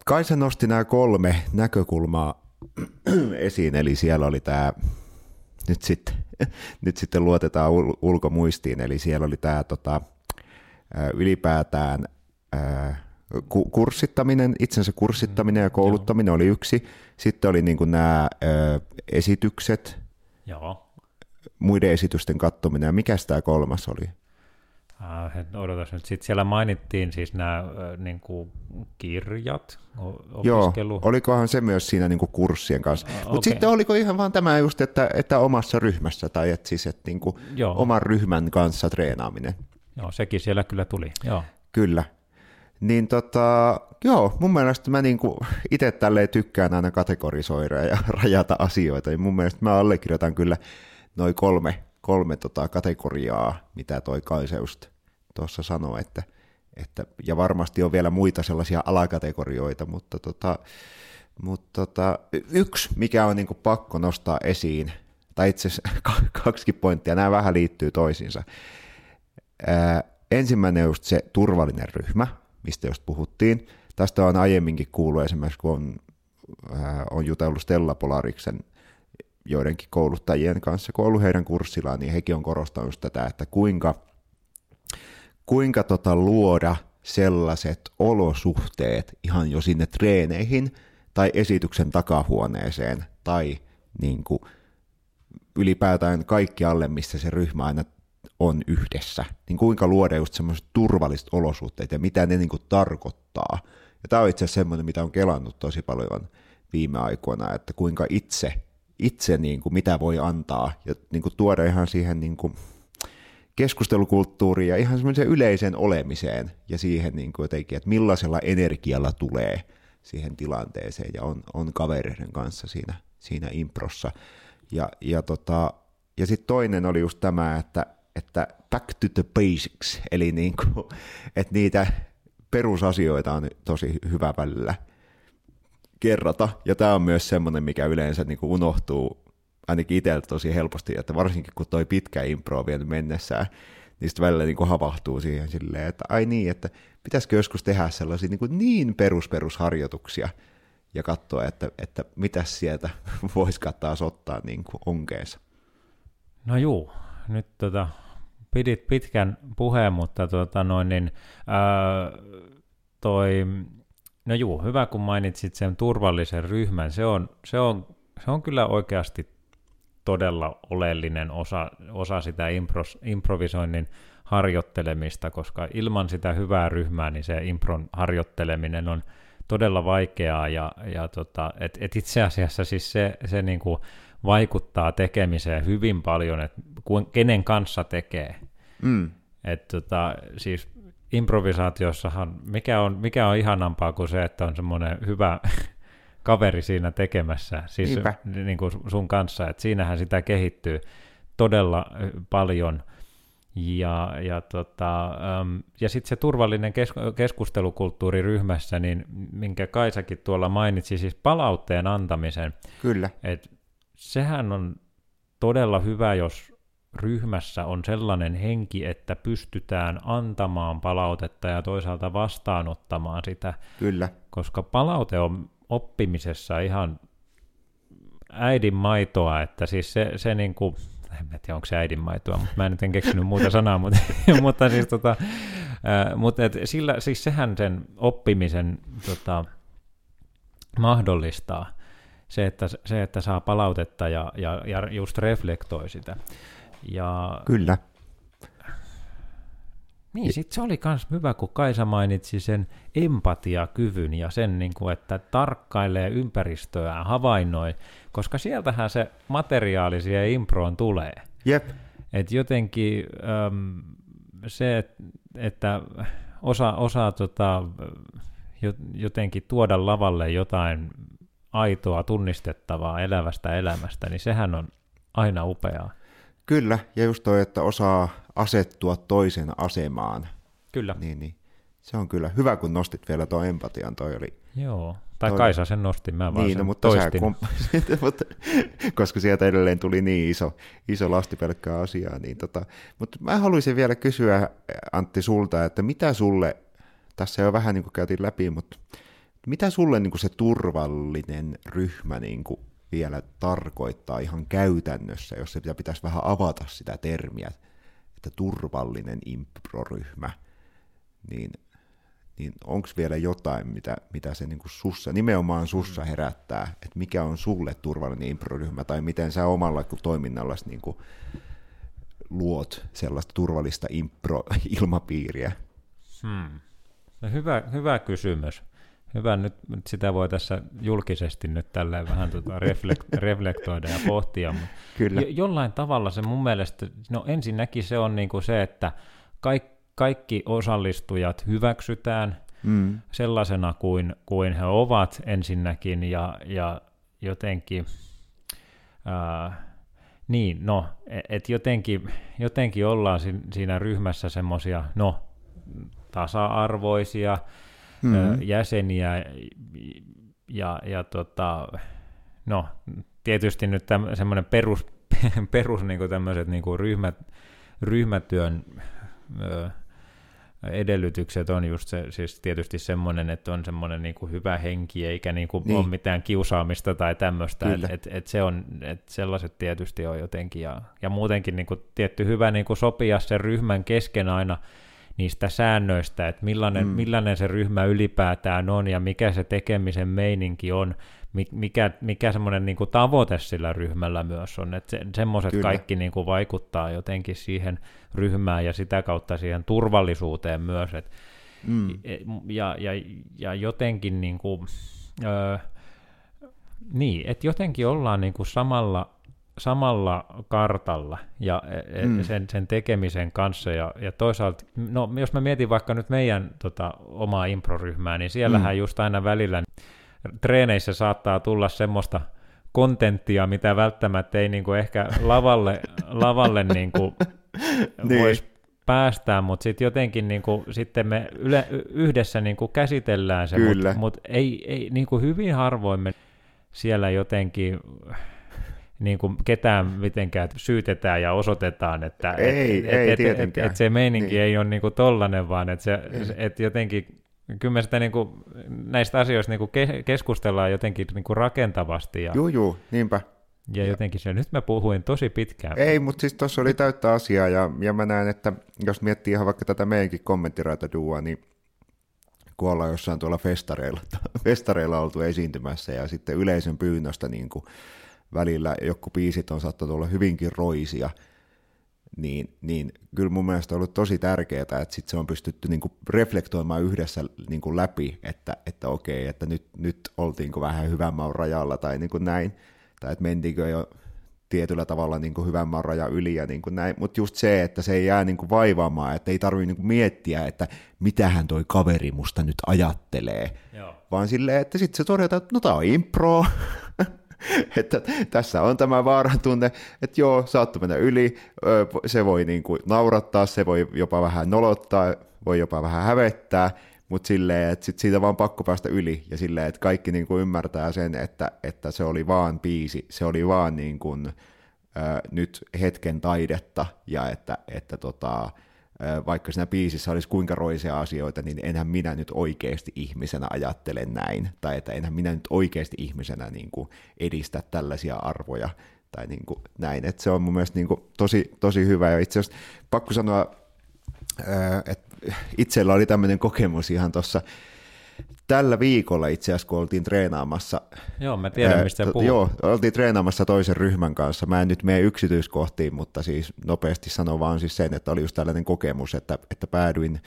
Speaker 2: Kaisa nosti nämä kolme näkökulmaa esiin, eli siellä oli tämä, nyt sitten, nyt sitten luotetaan ul- ulkomuistiin, eli siellä oli tämä tota, ää, ylipäätään ää, ku- kurssittaminen, itsensä kurssittaminen ja kouluttaminen oli yksi. Sitten oli niin nämä ö, esitykset,
Speaker 1: Joo.
Speaker 2: muiden esitysten kattominen ja mikä tämä kolmas oli?
Speaker 1: Äh, odotas nyt. Sitten siellä mainittiin siis nämä äh, niin kuin kirjat, o-
Speaker 2: Joo,
Speaker 1: opiskelu.
Speaker 2: olikohan se myös siinä niin kuin kurssien kanssa. Mutta
Speaker 1: okei.
Speaker 2: sitten oliko ihan vaan tämä just, että, että omassa ryhmässä tai että siis että niin kuin
Speaker 1: Joo.
Speaker 2: oman ryhmän kanssa treenaaminen.
Speaker 1: Joo, sekin siellä kyllä tuli. Joo.
Speaker 2: Kyllä. Niin tota, joo, mun mielestä mä niinku itse tälleen tykkään aina kategorisoida ja rajata asioita, niin mun mielestä mä allekirjoitan kyllä noin kolme, kolme tota kategoriaa, mitä toi Kaiseust tuossa sanoi, että, että, ja varmasti on vielä muita sellaisia alakategorioita, mutta, tota, mutta tota, yksi, mikä on niinku pakko nostaa esiin, tai itse asiassa ka- kaksikin pointtia, nämä vähän liittyy toisiinsa. Ää, ensimmäinen on just se turvallinen ryhmä, mistä just puhuttiin. Tästä on aiemminkin kuullut esimerkiksi, kun on, ää, on jutellut Stella Polariksen joidenkin kouluttajien kanssa, kun ollut heidän kurssillaan, niin hekin on korostanut tätä, että kuinka, kuinka tota luoda sellaiset olosuhteet ihan jo sinne treeneihin tai esityksen takahuoneeseen tai niin kuin ylipäätään kaikkialle, missä se ryhmä aina on yhdessä, niin kuinka luoda just semmoiset turvalliset olosuhteet ja mitä ne niin kuin tarkoittaa. Ja tämä on itse asiassa semmoinen, mitä on kelannut tosi paljon viime aikoina, että kuinka itse, itse niin kuin mitä voi antaa ja niin kuin tuoda ihan siihen niin kuin keskustelukulttuuriin ja ihan semmoiseen yleiseen olemiseen ja siihen niin kuin jotenkin, että millaisella energialla tulee siihen tilanteeseen ja on, on kavereiden kanssa siinä, siinä improssa. Ja, ja, tota, ja sitten toinen oli just tämä, että, että back to the basics, eli niin kuin, että niitä perusasioita on tosi hyvä välillä kerrata. Ja tämä on myös semmoinen, mikä yleensä niin kuin unohtuu ainakin itseltä tosi helposti, että varsinkin kun toi pitkä impro vienyt mennessään, niin sitten välillä niin kuin havahtuu siihen silleen, että ai niin, että pitäisikö joskus tehdä sellaisia niin, kuin niin perusperusharjoituksia ja katsoa, että, että mitä sieltä voisi taas ottaa niin kuin onkeensa.
Speaker 1: No juu, nyt tota, pidit pitkän puheen, mutta tota noin, niin, ää, toi, no juu, hyvä kun mainitsit sen turvallisen ryhmän, se on, se on, se on kyllä oikeasti todella oleellinen osa, osa sitä impros, improvisoinnin harjoittelemista, koska ilman sitä hyvää ryhmää, niin se impron harjoitteleminen on todella vaikeaa, ja, ja tota, et, et itse asiassa siis se, se niinku vaikuttaa tekemiseen hyvin paljon, että kenen kanssa tekee.
Speaker 2: Mm.
Speaker 1: Et tota, siis improvisaatiossahan, mikä on, mikä on ihanampaa kuin se, että on semmoinen hyvä kaveri siinä tekemässä, siis
Speaker 2: Niinpä.
Speaker 1: niin kuin sun kanssa, että siinähän sitä kehittyy todella paljon. Ja, ja, tota, ja sitten se turvallinen kes- keskustelukulttuuri ryhmässä, niin minkä Kaisakin tuolla mainitsi, siis palautteen antamisen,
Speaker 2: Kyllä,
Speaker 1: et sehän on todella hyvä, jos ryhmässä on sellainen henki, että pystytään antamaan palautetta ja toisaalta vastaanottamaan sitä,
Speaker 2: kyllä.
Speaker 1: koska palaute on oppimisessa ihan äidin maitoa, että siis se, se niin kuin, en tiedä onko se äidin maitoa, mutta mä en nyt en keksinyt muuta sanaa, mutta, mutta siis tota, mutta et sillä, siis sehän sen oppimisen tota, mahdollistaa, se että, se, että saa palautetta ja, ja, ja just reflektoi sitä. Ja
Speaker 2: Kyllä.
Speaker 1: niin, sitten se oli myös hyvä, kun Kaisa mainitsi sen empatiakyvyn ja sen, niin kuin, että tarkkailee ympäristöään, havainnoi, koska sieltähän se materiaali siihen improon tulee.
Speaker 2: Jep,
Speaker 1: Et jotenkin äm, se, et- että osa, osaa tota, jo- jotenkin tuoda lavalle jotain aitoa, tunnistettavaa elävästä elämästä, niin sehän on aina upeaa.
Speaker 2: Kyllä. Ja just toi, että osaa asettua toisen asemaan.
Speaker 1: Kyllä.
Speaker 2: Niin, niin. Se on kyllä hyvä, kun nostit vielä tuon empatian. Toi oli
Speaker 1: Joo. Tai
Speaker 2: Toi-
Speaker 1: Kaisa sen nosti, mä vaan
Speaker 2: niin,
Speaker 1: sen
Speaker 2: no, mutta
Speaker 1: toistin.
Speaker 2: kom- koska sieltä edelleen tuli niin iso, iso lasti pelkkää asiaa. Niin tota, mutta mä haluaisin vielä kysyä, Antti, sulta, että mitä sulle, tässä jo vähän niin kuin käytiin läpi, mutta mitä sulle niin kuin se turvallinen ryhmä niin kuin vielä tarkoittaa ihan käytännössä, jos se pitäisi vähän avata sitä termiä, että turvallinen improryhmä, niin niin onko vielä jotain, mitä, mitä se niin sussa, nimenomaan sussa herättää, että mikä on sulle turvallinen improryhmä, tai miten sä omalla toiminnalla niin kuin luot sellaista turvallista impro-ilmapiiriä?
Speaker 1: Hmm. No hyvä, hyvä kysymys. Hyvä, nyt, nyt sitä voi tässä julkisesti nyt tälleen vähän tuota reflekt, reflektoida ja pohtia. Mutta
Speaker 2: Kyllä.
Speaker 1: Jo, jollain tavalla se mun mielestä, no ensinnäkin se on niin kuin se, että kaikki, kaikki osallistujat hyväksytään
Speaker 2: Mm.
Speaker 1: sellaisena kuin, kuin he ovat ensinnäkin ja, ja jotenkin, ää, niin no, että jotenkin, jotenkin ollaan si- siinä ryhmässä semmoisia, no, tasa-arvoisia
Speaker 2: Mm.
Speaker 1: mm. jäseniä ja, ja tota, no, tietysti nyt semmoinen perus, perus niin tämmöiset niin ryhmät, ryhmätyön ö, edellytykset on just se, siis tietysti semmoinen, että on semmoinen niin kuin hyvä henki, eikä niin kuin
Speaker 2: Niin.
Speaker 1: ole mitään kiusaamista tai tämmöistä, että et, et se on, et sellaiset tietysti on jotenkin, ja, ja muutenkin niin kuin tietty hyvä niin kuin sopia sen ryhmän kesken aina niistä säännöistä, että millainen,
Speaker 2: Mm.
Speaker 1: millainen se ryhmä ylipäätään on, ja mikä se tekemisen meininki on, mi- mikä, mikä semmoinen niin kuin tavoite sillä ryhmällä myös on, että se, semmoiset
Speaker 2: Kyllä.
Speaker 1: kaikki niin kuin vaikuttaa jotenkin siihen ryhmään ja sitä kautta siihen turvallisuuteen myös, et,
Speaker 2: Mm.
Speaker 1: ja, ja, ja jotenkin niin kuin, öö, niin, että jotenkin ollaan niin kuin samalla, samalla kartalla ja e-
Speaker 2: Mm.
Speaker 1: mm. sen, sen tekemisen kanssa ja, ja toisaalta, no jos mä mietin vaikka nyt meidän tota, omaa improryhmää, niin siellähän
Speaker 2: Mm.
Speaker 1: just aina välillä treeneissä saattaa tulla semmoista kontenttia, mitä välttämättä ei niinku ehkä lavalle, lavalle niinku
Speaker 2: Niin.
Speaker 1: voisi päästään, mutta sitten jotenkin niinku, sitten me yle, yhdessä niinku käsitellään se, mutta mut ei, ei niinku hyvin harvoin me siellä jotenkin niin kuin ketään mitenkään syytetään ja osoitetaan, että
Speaker 2: Ei,
Speaker 1: et,
Speaker 2: ei
Speaker 1: et, et, et, se meininki
Speaker 2: Niin.
Speaker 1: ei ole niin kuin tollanen, vaan että se, et jotenkin, kyllä me sitä niin kuin, näistä asioista niin kuin ke, keskustellaan jotenkin niin kuin rakentavasti ja,
Speaker 2: Juu, juu, niinpä.
Speaker 1: ja jotenkin se, nyt mä puhuin tosi pitkään.
Speaker 2: Ei, mutta siis tuossa oli täyttä asiaa, ja, ja mä näen, että jos miettii ihan vaikka tätä meidänkin kommenttiraitaduua, niin kun ollaan jossain tuolla festareilla, festareilla oltu esiintymässä, ja sitten yleisön pyynnöstä niin kuin välillä joku biisit on saattanut olla hyvinkin roisia, niin, niin kyllä mun mielestä on ollut tosi tärkeää, että sit se on pystytty niin kuin reflektoimaan yhdessä niin kuin läpi, että, että okei, että nyt, nyt oltiinko vähän hyvän maun rajalla tai niin kuin näin, tai että mentiinkö jo tietyllä tavalla niin kuin hyvän maan raja yli ja niin kuin näin, mutta just se, että se ei jää niin kuin vaivaamaan, että ei tarvitse niin kuin miettiä, että mitähän toi kaveri musta nyt ajattelee,
Speaker 1: Joo.
Speaker 2: vaan silleen, että sitten se todetaan, että no tää on impro, että tässä on tämä vaaran tunne, että joo, saattoi mennä yli, se voi niin kuin naurattaa, se voi jopa vähän nolottaa, voi jopa vähän hävettää, mutta silleen, että sit siitä vaan pakko päästä yli. Ja silleen, että kaikki niin kuin ymmärtää sen, että, että se oli vaan biisi, se oli vaan niin kuin, ö, nyt hetken taidetta. Ja että, että tota, vaikka siinä biisissä olisi kuinka roisia asioita, niin enhän minä nyt oikeasti ihmisenä ajattele näin, tai että enhän minä nyt oikeasti ihmisenä niin kuin edistä tällaisia arvoja, tai niin kuin näin, että se on mun mielestä niin kuin tosi, tosi hyvä, ja itse asiassa pakko sanoa, että itsellä oli tämmöinen kokemus ihan tuossa tällä viikolla itse asiassa, kun oltiin treenaamassa
Speaker 1: Joo, mä tiedän,
Speaker 2: Ää,
Speaker 1: mistä
Speaker 2: to-
Speaker 1: puhut.
Speaker 2: Joo, oltiin treenaamassa toisen ryhmän kanssa. Mä en nyt mene yksityiskohtiin, mutta siis nopeasti sanon vaan siis sen, että oli just tällainen kokemus, että, että päädyin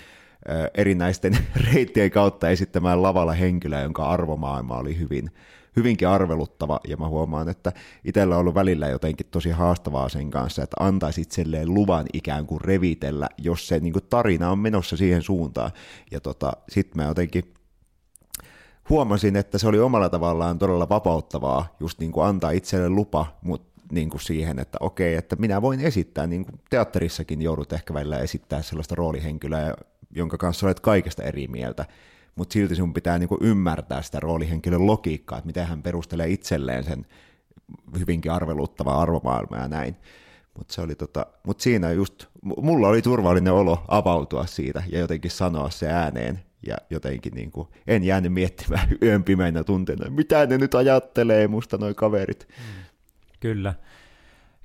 Speaker 2: ää, erinäisten reittien kautta esittämään lavalla henkilöä, jonka arvomaailma oli hyvin, hyvinkin arveluttava, ja mä huomaan, että itsellä on ollut välillä jotenkin tosi haastavaa sen kanssa, että antaisi itselleen luvan ikään kuin revitellä, jos se niin kuin tarina on menossa siihen suuntaan, ja tota, sit mä jotenkin huomasin, että se oli omalla tavallaan todella vapauttavaa just niin kuin antaa itselle lupa mut niin kuin siihen, että okei, että minä voin esittää, niin kuin teatterissakin joudut ehkä välillä esittää sellaista roolihenkilöä, jonka kanssa olet kaikesta eri mieltä, mutta silti sinun pitää niin kuin ymmärtää sitä roolihenkilön logiikkaa, että miten hän perustelee itselleen sen hyvinkin arveluttavaa arvomaailmaa ja näin. Mutta se oli tota, mut siinä just, mulla oli turvallinen olo avautua siitä ja jotenkin sanoa se ääneen. Ja jotenkin niin kuin, en jäänyt miettimään yön pimeinä tunteina, mitä ne nyt ajattelee musta noi kaverit.
Speaker 1: Kyllä.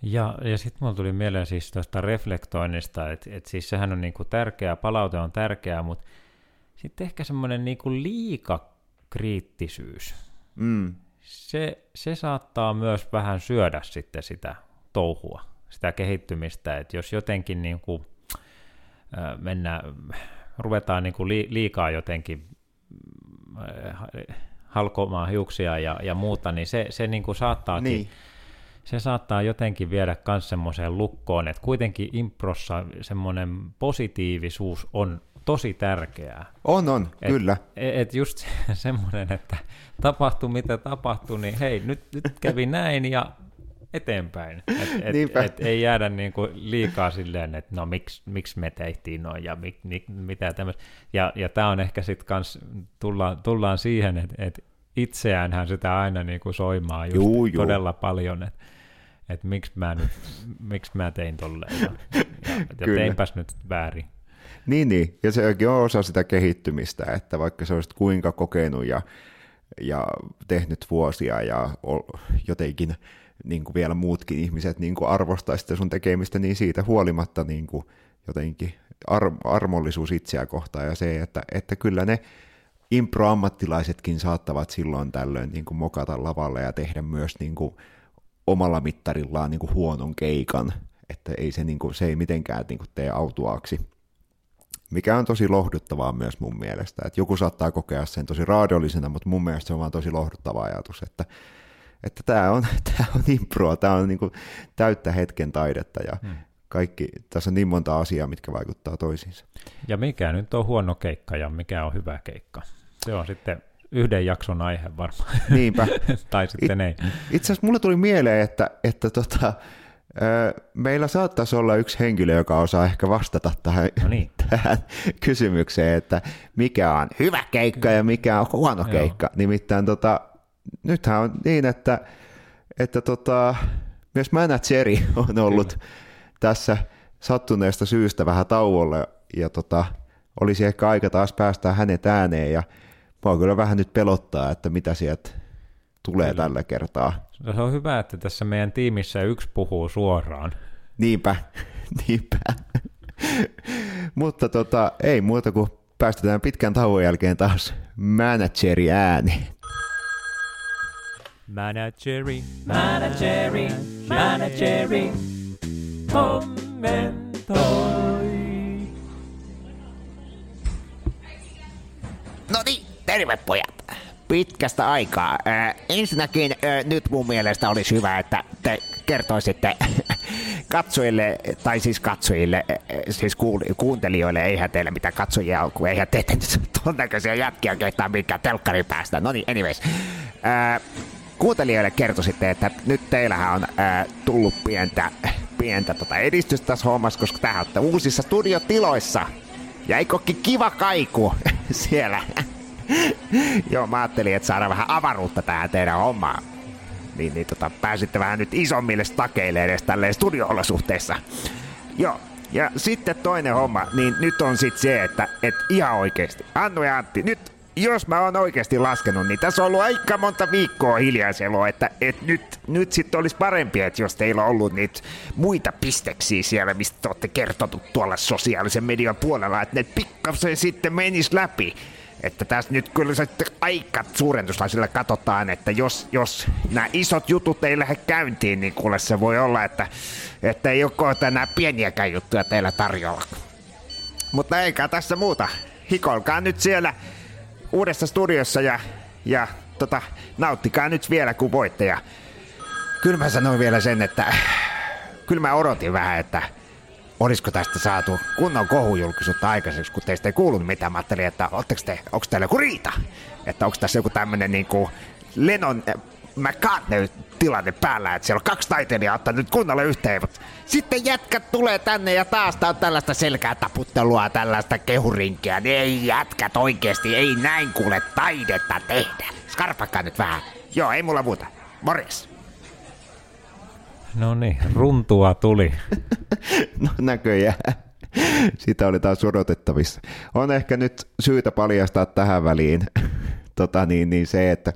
Speaker 1: Ja, ja sitten mulla tuli mieleen siis tuosta reflektoinnista, että et siis sehän on niinku tärkeää, palaute on tärkeää, mutta sitten ehkä semmoinen niinku liikakriittisyys.
Speaker 2: Mm.
Speaker 1: Se, se saattaa myös vähän syödä sitten sitä touhua, sitä kehittymistä, että jos jotenkin niinku, äh, mennään, ruvetaan niinku li, liikaa jotenkin äh, halkomaan hiuksia ja, ja muuta, niin se, se niinku saattaakin
Speaker 2: Niin.
Speaker 1: se saattaa jotenkin viedä myös semmoiseen lukkoon, että kuitenkin improssa semmoinen positiivisuus on tosi tärkeää.
Speaker 2: On, on,
Speaker 1: Et,
Speaker 2: kyllä.
Speaker 1: Et just se- semmoinen, että tapahtuu mitä tapahtuu, niin hei, nyt, nyt kävi näin ja eteenpäin. Et, et,
Speaker 2: Niinpä.
Speaker 1: et ei jäädä niinku liikaa silleen, että no miksi miks me tehtiin noin ja mi, mi, mitä tämmöistä. Ja, ja tämä on ehkä sitten kans, tullaan, tullaan siihen, että et itseäänhän sitä aina niinku soimaa just
Speaker 2: Juu, juu.
Speaker 1: todella paljon, että et miksi mä nyt, miksi mä tein tolleen ja, ja, ja teinpäs nyt väärin.
Speaker 2: Niin, niin. Ja sekin on osa sitä kehittymistä, että vaikka sä olisit kuinka kokenut ja, ja tehnyt vuosia ja jotenkin niin kuin vielä muutkin ihmiset niin kuin arvostaa sitä sun tekemistä, niin siitä huolimatta niin kuin jotenkin ar- armollisuus itseä kohtaan ja se, että, että kyllä ne impro-ammattilaisetkin saattavat silloin tällöin niin kuin mokata lavalle ja tehdä myös niin kuin omalla mittarillaan niin kuin huonon keikan, että ei se, niin kuin, se ei mitenkään niin kuin tee autuaaksi mikä on tosi lohduttavaa myös mun mielestä. Että joku saattaa kokea sen tosi raadollisena, mutta mun mielestä se on vaan tosi lohduttava ajatus, että että tämä on, tää on improa, tämä on niinku täyttä hetken taidetta ja hmm. kaikki, tässä on niin monta asiaa, mitkä vaikuttaa toisiinsa.
Speaker 1: Ja mikä nyt on huono keikka ja mikä on hyvä keikka? Se on sitten yhden jakson aihe varmaan.
Speaker 2: Niinpä.
Speaker 1: tai sitten ei.
Speaker 2: Itse asiassa mulle tuli mieleen, että, että tota, meillä saattaisi olla yksi henkilö, joka osaa ehkä vastata tähän,
Speaker 1: No niin.
Speaker 2: tähän kysymykseen, että mikä on hyvä keikka ja mikä on huono
Speaker 1: Joo.
Speaker 2: keikka. Nimittäin tota, nythän on niin, että, että tota, myös manageri on ollut tässä sattuneesta syystä vähän tauolla ja tota, olisi ehkä aika taas päästä hänet ääneen ja mua kyllä vähän nyt pelottaa, että mitä sieltä tulee kyllä. tällä kertaa.
Speaker 1: No se on hyvä, että tässä meidän tiimissä yksi puhuu suoraan.
Speaker 2: Niinpä, niinpä. Mutta tota, ei muuta kuin päästetään pitkän tauon jälkeen taas manageri ääni.
Speaker 1: Manageri.
Speaker 4: Manageri, manageri, kommentoi.
Speaker 6: No niin, terve pojat. Pitkästä aikaa. Äh, ensinnäkin äh, nyt mun mielestä olisi hyvä, että te kertoisitte katsojille, tai siis katsojille, äh, siis kuul- kuuntelijoille, eihän teillä mitään katsojia ole, kun eihän te nyt ton näköisiä jätkiä kehtaa minkään telkkari päästä. No niin, anyways. Äh, kuuntelijoille kertoisitte, että nyt teillähän on äh, tullut pientä, pientä tota edistystä tässä hommassa, koska tähän olette uusissa studiotiloissa. Ja eikö kiva kaiku siellä? Joo, mä ajattelin, että saadaan vähän avaruutta tähän teidän hommaan. Niin, niin tota, pääsitte vähän nyt isommille stakeille edes tälleen studio-olosuhteissa. Joo, ja sitten toinen homma, niin nyt on sit se, että et ihan oikeesti. Annu ja Antti, nyt jos mä oon oikeasti laskenut, niin tässä on ollut aika monta viikkoa hiljaiseloa, että et nyt, nyt sitten olisi parempi, että jos teillä on ollut niitä muita pisteksiä siellä, mistä te olette kertonut tuolla sosiaalisen median puolella, että ne pikkasen sitten menis läpi. Että tässä nyt kyllä sitten aika suurentuslaisilla katsotaan, että jos, jos nämä isot jutut ei lähde käyntiin, niin kuule se voi olla, että, että ei ole kohta enää pieniäkään juttuja teillä tarjolla. Mutta eikä tässä muuta. Hikolkaa nyt siellä uudessa studiossa ja, ja tota, nauttikaa nyt vielä kun voitte. Ja kyllä mä sanoin vielä sen, että kyllä mä odotin vähän, että olisiko tästä saatu kunnon kohujulkisuutta aikaiseksi, kun teistä ei kuulunut mitään. Mä ajattelin, että te, onko teillä joku riita? Että onko tässä joku tämmönen niinku Lennon äh, McCartney tilanne päällä, että siellä on kaksi taiteilijaa ottanut nyt kunnolla yhteen, mutta sitten jätkät tulee tänne ja taas tää on tällaista selkää taputtelua, tällaista kehurinkiä, niin ei jätkät oikeesti, ei näin kuule taidetta tehdä. Skarpakkaa nyt vähän. Joo, ei mulla muuta. Morjes.
Speaker 1: No niin, runtua tuli.
Speaker 2: No näköjään. Sitä oli taas odotettavissa. On ehkä nyt syytä paljastaa tähän väliin tota niin, niin se, että,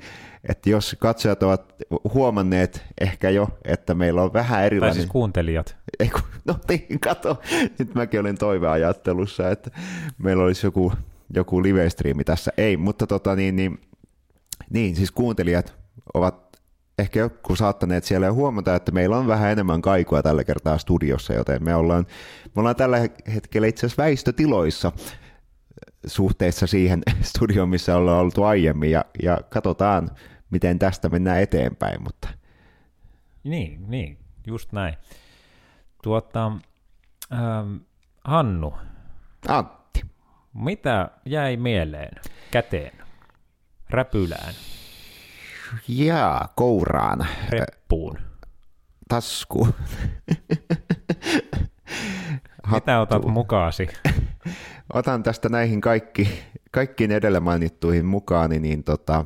Speaker 2: että jos katsojat ovat huomanneet ehkä jo, että meillä on vähän
Speaker 1: Tai
Speaker 2: erilainen...
Speaker 1: siis kuuntelijat.
Speaker 2: Ei kun, no niin, kato, nyt mäkin olin toiveajattelussa, että meillä olisi joku joku live-striimi tässä. Ei, mutta tota niin, niin, niin, siis kuuntelijat ovat ehkä joku saattaneet siellä jo huomata, että meillä on vähän enemmän kaikua tällä kertaa studiossa, joten me ollaan, me ollaan tällä hetkellä itse asiassa väistötiloissa suhteessa siihen studioon, missä ollaan oltu aiemmin, ja, ja katsotaan, miten tästä mennään eteenpäin, mutta
Speaker 1: Niin, niin, just näin. Tuota, ähm, Hannu,
Speaker 2: Antti,
Speaker 1: mitä jäi mieleen, käteen, räpylään,
Speaker 2: jaa, kouraan,
Speaker 1: reppuun?
Speaker 2: tasku,
Speaker 1: Mitä otat mukaasi?
Speaker 2: otan tästä näihin kaikki, kaikkiin edellä mainittuihin mukaan, niin tota,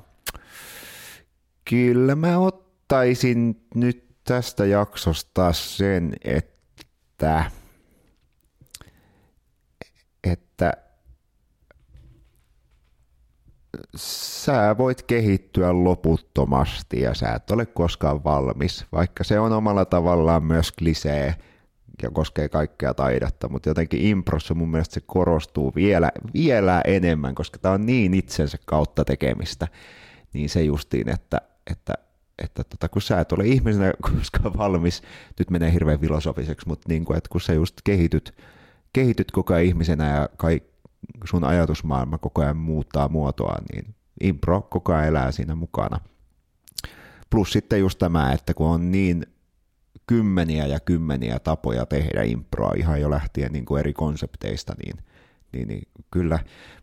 Speaker 2: kyllä mä ottaisin nyt tästä jaksosta sen, että, että sä voit kehittyä loputtomasti ja sä et ole koskaan valmis, vaikka se on omalla tavallaan myös klisee ja koskee kaikkea taidetta, mutta jotenkin improssa mun mielestä se korostuu vielä, vielä enemmän, koska tämä on niin itsensä kautta tekemistä, niin se justiin, että, että, että tota, kun sä et ole ihmisenä koskaan valmis, nyt menee hirveän filosofiseksi, mutta niin kuin, että kun sä just kehityt, kehityt koko ajan ihmisenä ja kaikki sun ajatusmaailma koko ajan muuttaa muotoa, niin impro koko ajan elää siinä mukana. Plus sitten just tämä, että kun on niin kymmeniä ja kymmeniä tapoja tehdä improa ihan jo lähtien niin kuin eri konsepteista, niin, niin, niin kyllä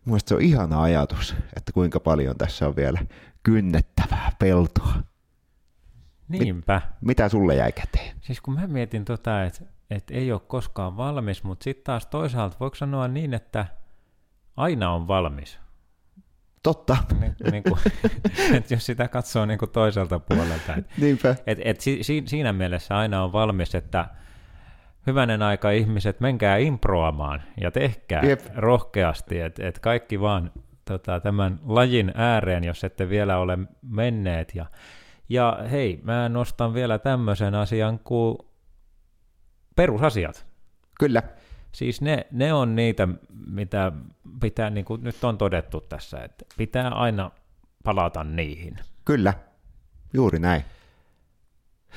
Speaker 2: mun se on ihana ajatus, että kuinka paljon tässä on vielä kynnettävää peltoa.
Speaker 1: Niinpä.
Speaker 2: Mitä sulle jäi käteen?
Speaker 1: Siis kun mä mietin tota, että et ei ole koskaan valmis, mutta sitten taas toisaalta voiko sanoa niin, että aina on valmis.
Speaker 2: Totta.
Speaker 1: Niin, niin kuin, että jos sitä katsoo niin kuin toiselta puolelta. Et,
Speaker 2: Niinpä.
Speaker 1: et, et si, si, siinä mielessä aina on valmis, että hyvänen aika ihmiset, menkää improamaan ja tehkää
Speaker 2: Jep.
Speaker 1: Rohkeasti, että et kaikki vaan tota, tämän lajin ääreen, jos ette vielä ole menneet. Ja, ja hei, mä nostan vielä tämmöisen asian kuin perusasiat.
Speaker 2: Kyllä.
Speaker 1: Siis ne, ne on niitä, mitä pitää, niin kuin nyt on todettu tässä, että pitää aina palata niihin.
Speaker 2: Kyllä. Juuri näin.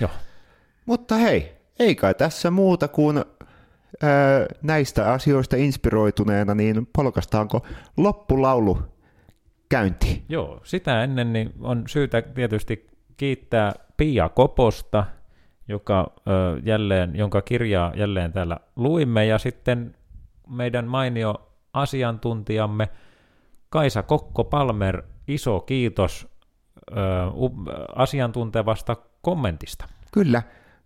Speaker 1: Joo.
Speaker 2: Mutta hei, ei kai tässä muuta kuin ää, näistä asioista inspiroituneena, niin polkastaanko loppulaulu käyntiin?
Speaker 1: Joo, sitä ennen niin on syytä tietysti kiittää Pia Koposta, joka, ö, jälleen, jonka kirjaa jälleen täällä luimme, ja sitten meidän mainio asiantuntijamme Kaisa Kokko-Palmer, iso kiitos ö, asiantuntevasta kommentista.
Speaker 2: Kyllä.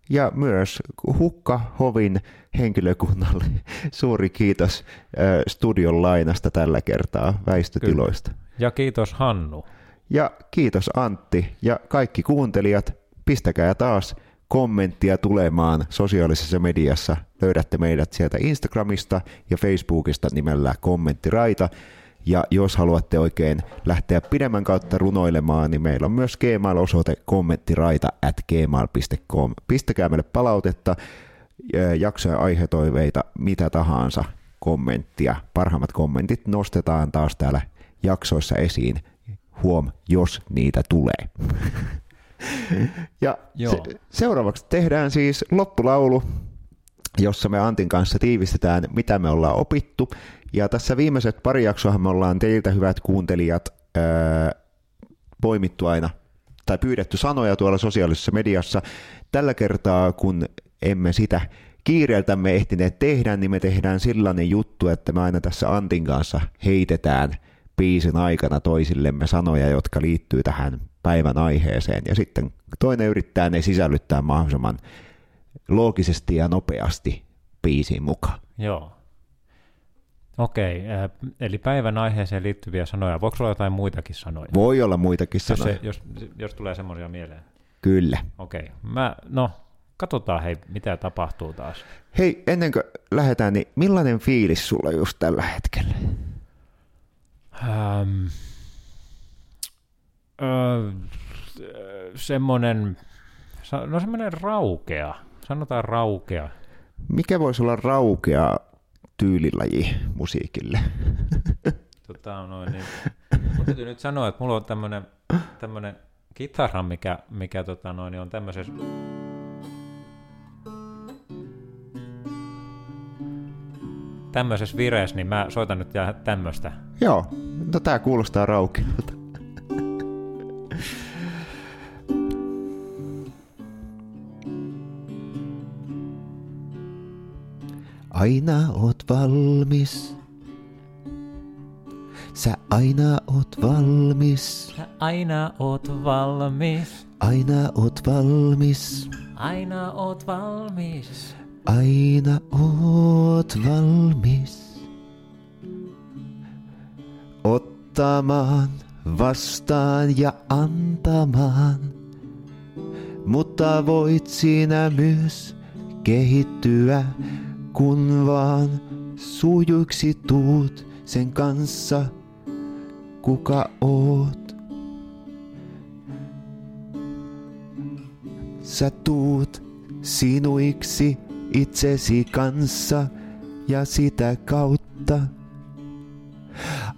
Speaker 2: Ja myös Hukka Hovin henkilökunnalle suuri kiitos ää, studion lainasta tällä kertaa väistötiloista.
Speaker 1: Ja kiitos Hannu.
Speaker 2: Ja kiitos Antti ja kaikki kuuntelijat. Pistäkää taas kommenttia tulemaan sosiaalisessa mediassa. Löydätte meidät sieltä Instagramista ja Facebookista nimellä kommenttiraita. Ja jos haluatte oikein lähteä pidemmän kautta runoilemaan, niin meillä on myös Gmail-osoite kommenttiraita at gmail.com. Pistäkää meille palautetta, jaksoja, aihetoiveita, mitä tahansa kommenttia. Parhaimmat kommentit nostetaan taas täällä jaksoissa esiin. Huom, jos niitä tulee. Ja
Speaker 1: Joo.
Speaker 2: se, seuraavaksi tehdään siis loppulaulu, jossa me Antin kanssa tiivistetään, mitä me ollaan opittu. Ja tässä viimeiset pari jaksoa me ollaan teiltä, hyvät kuuntelijat, ää, poimittu aina tai pyydetty sanoja tuolla sosiaalisessa mediassa. Tällä kertaa, kun emme sitä kiireeltämme ehtineet tehdä, niin me tehdään sellainen juttu, että me aina tässä Antin kanssa heitetään biisin aikana toisillemme sanoja, jotka liittyy tähän päivän aiheeseen. Ja sitten toinen yrittää ne sisällyttää mahdollisimman loogisesti ja nopeasti biisiin mukaan.
Speaker 1: Joo. Okei, äh, eli päivän aiheeseen liittyviä sanoja. Voiko olla jotain muitakin sanoja?
Speaker 2: Voi olla muitakin
Speaker 1: jos,
Speaker 2: sanoja.
Speaker 1: se, jos, jos tulee semmoisia mieleen.
Speaker 2: Kyllä.
Speaker 1: Okei, mä, no, katsotaan hei, mitä tapahtuu taas.
Speaker 2: Hei, ennen kuin lähdetään, niin millainen fiilis sulla just tällä hetkellä?
Speaker 1: Ähm, öö, semmoinen, no semmoinen raukea, sanotaan raukea.
Speaker 2: Mikä voisi olla raukea tyylilaji musiikille?
Speaker 1: Tota, noin, niin, mun täytyy nyt sanoa, että mulla on tämmönen, tämmönen kitara, mikä, mikä tota, noin, niin on tämmöisessä tämmöisessä vireessä, niin mä soitan nyt tämmöistä.
Speaker 2: Joo, no tää kuulostaa raukealta. Aina oot valmis. Sä aina oot valmis.
Speaker 1: Sä aina oot valmis,
Speaker 2: Aina oot valmis.
Speaker 1: aina oot valmis.
Speaker 2: Aina oot valmis. Ottamaan vastaan ja antamaan. Mutta voit siinä myös kehittyä, kun vaan sujuiksi tuut sen kanssa, kuka oot. Sä tuut sinuiksi itsesi kanssa ja sitä kautta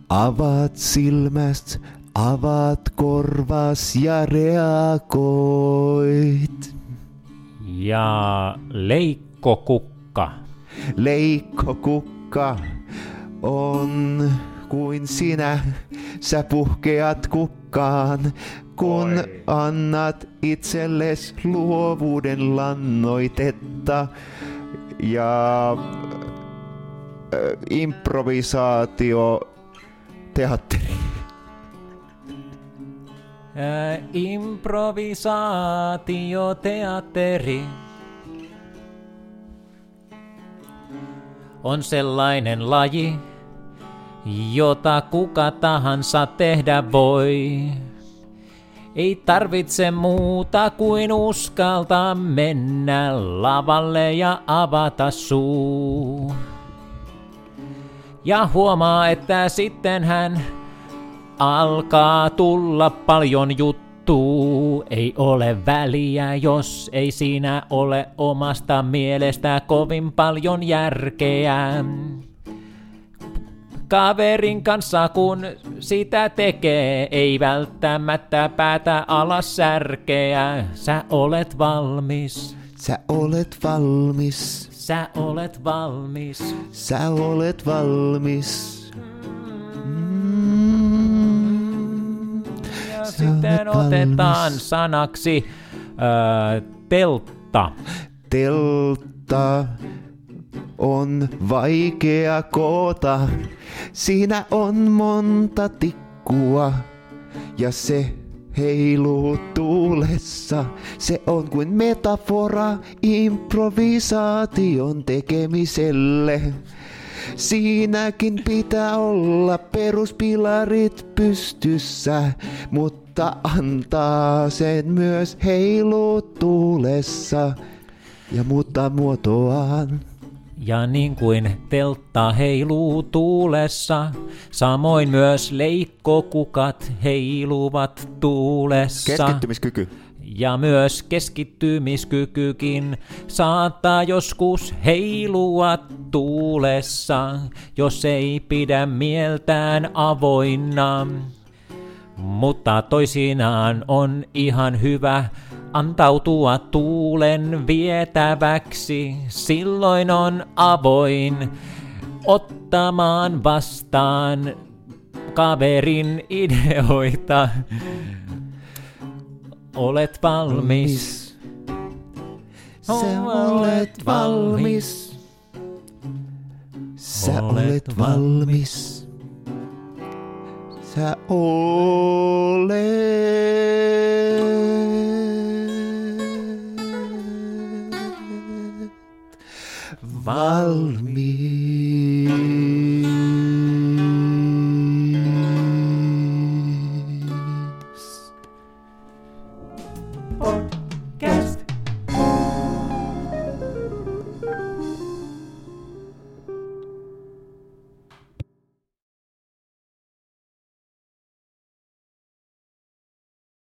Speaker 2: avaat silmäst, avaat korvas ja reagoit.
Speaker 1: Ja Leikko Kukka.
Speaker 2: Leikko kukka on kuin sinä, sä puhkeat kukkaan, kun annat itsellesi luovuuden lannoitetta ja ö, improvisaatio teatteri.
Speaker 1: Ää, improvisaatioteatteri on sellainen laji, jota kuka tahansa tehdä voi. Ei tarvitse muuta kuin uskaltaa mennä lavalle ja avata suu. Ja huomaa, että sitten hän alkaa tulla paljon juttuu. Ei ole väliä, jos ei siinä ole omasta mielestä kovin paljon järkeä. Kaverin kanssa kun sitä tekee, ei välttämättä päätä alas särkeä. Sä olet valmis,
Speaker 2: Sä olet valmis,
Speaker 1: sä olet valmis.
Speaker 2: sä olet valmis. Mm.
Speaker 1: Sitten otetaan sanaksi ää, teltta.
Speaker 2: Teltta on vaikea koota. Siinä on monta tikkua ja se heiluu tuulessa. Se on kuin metafora improvisaation tekemiselle. Siinäkin pitää olla peruspilarit pystyssä, mutta antaa sen myös heiluu tuulessa ja muuttaa muotoaan.
Speaker 1: Ja niin kuin teltta heiluu tuulessa, samoin myös leikkokukat heiluvat tuulessa.
Speaker 2: Keskittymiskyky.
Speaker 1: Ja myös keskittymiskykykin saattaa joskus heilua tuulessa, jos ei pidä mieltään avoinna. Mutta toisinaan on ihan hyvä antautua tuulen vietäväksi, silloin on avoin ottamaan vastaan kaverin ideoita. Olet valmis.
Speaker 2: Sä olet valmis. Sä olet valmis. Sä olet valmis.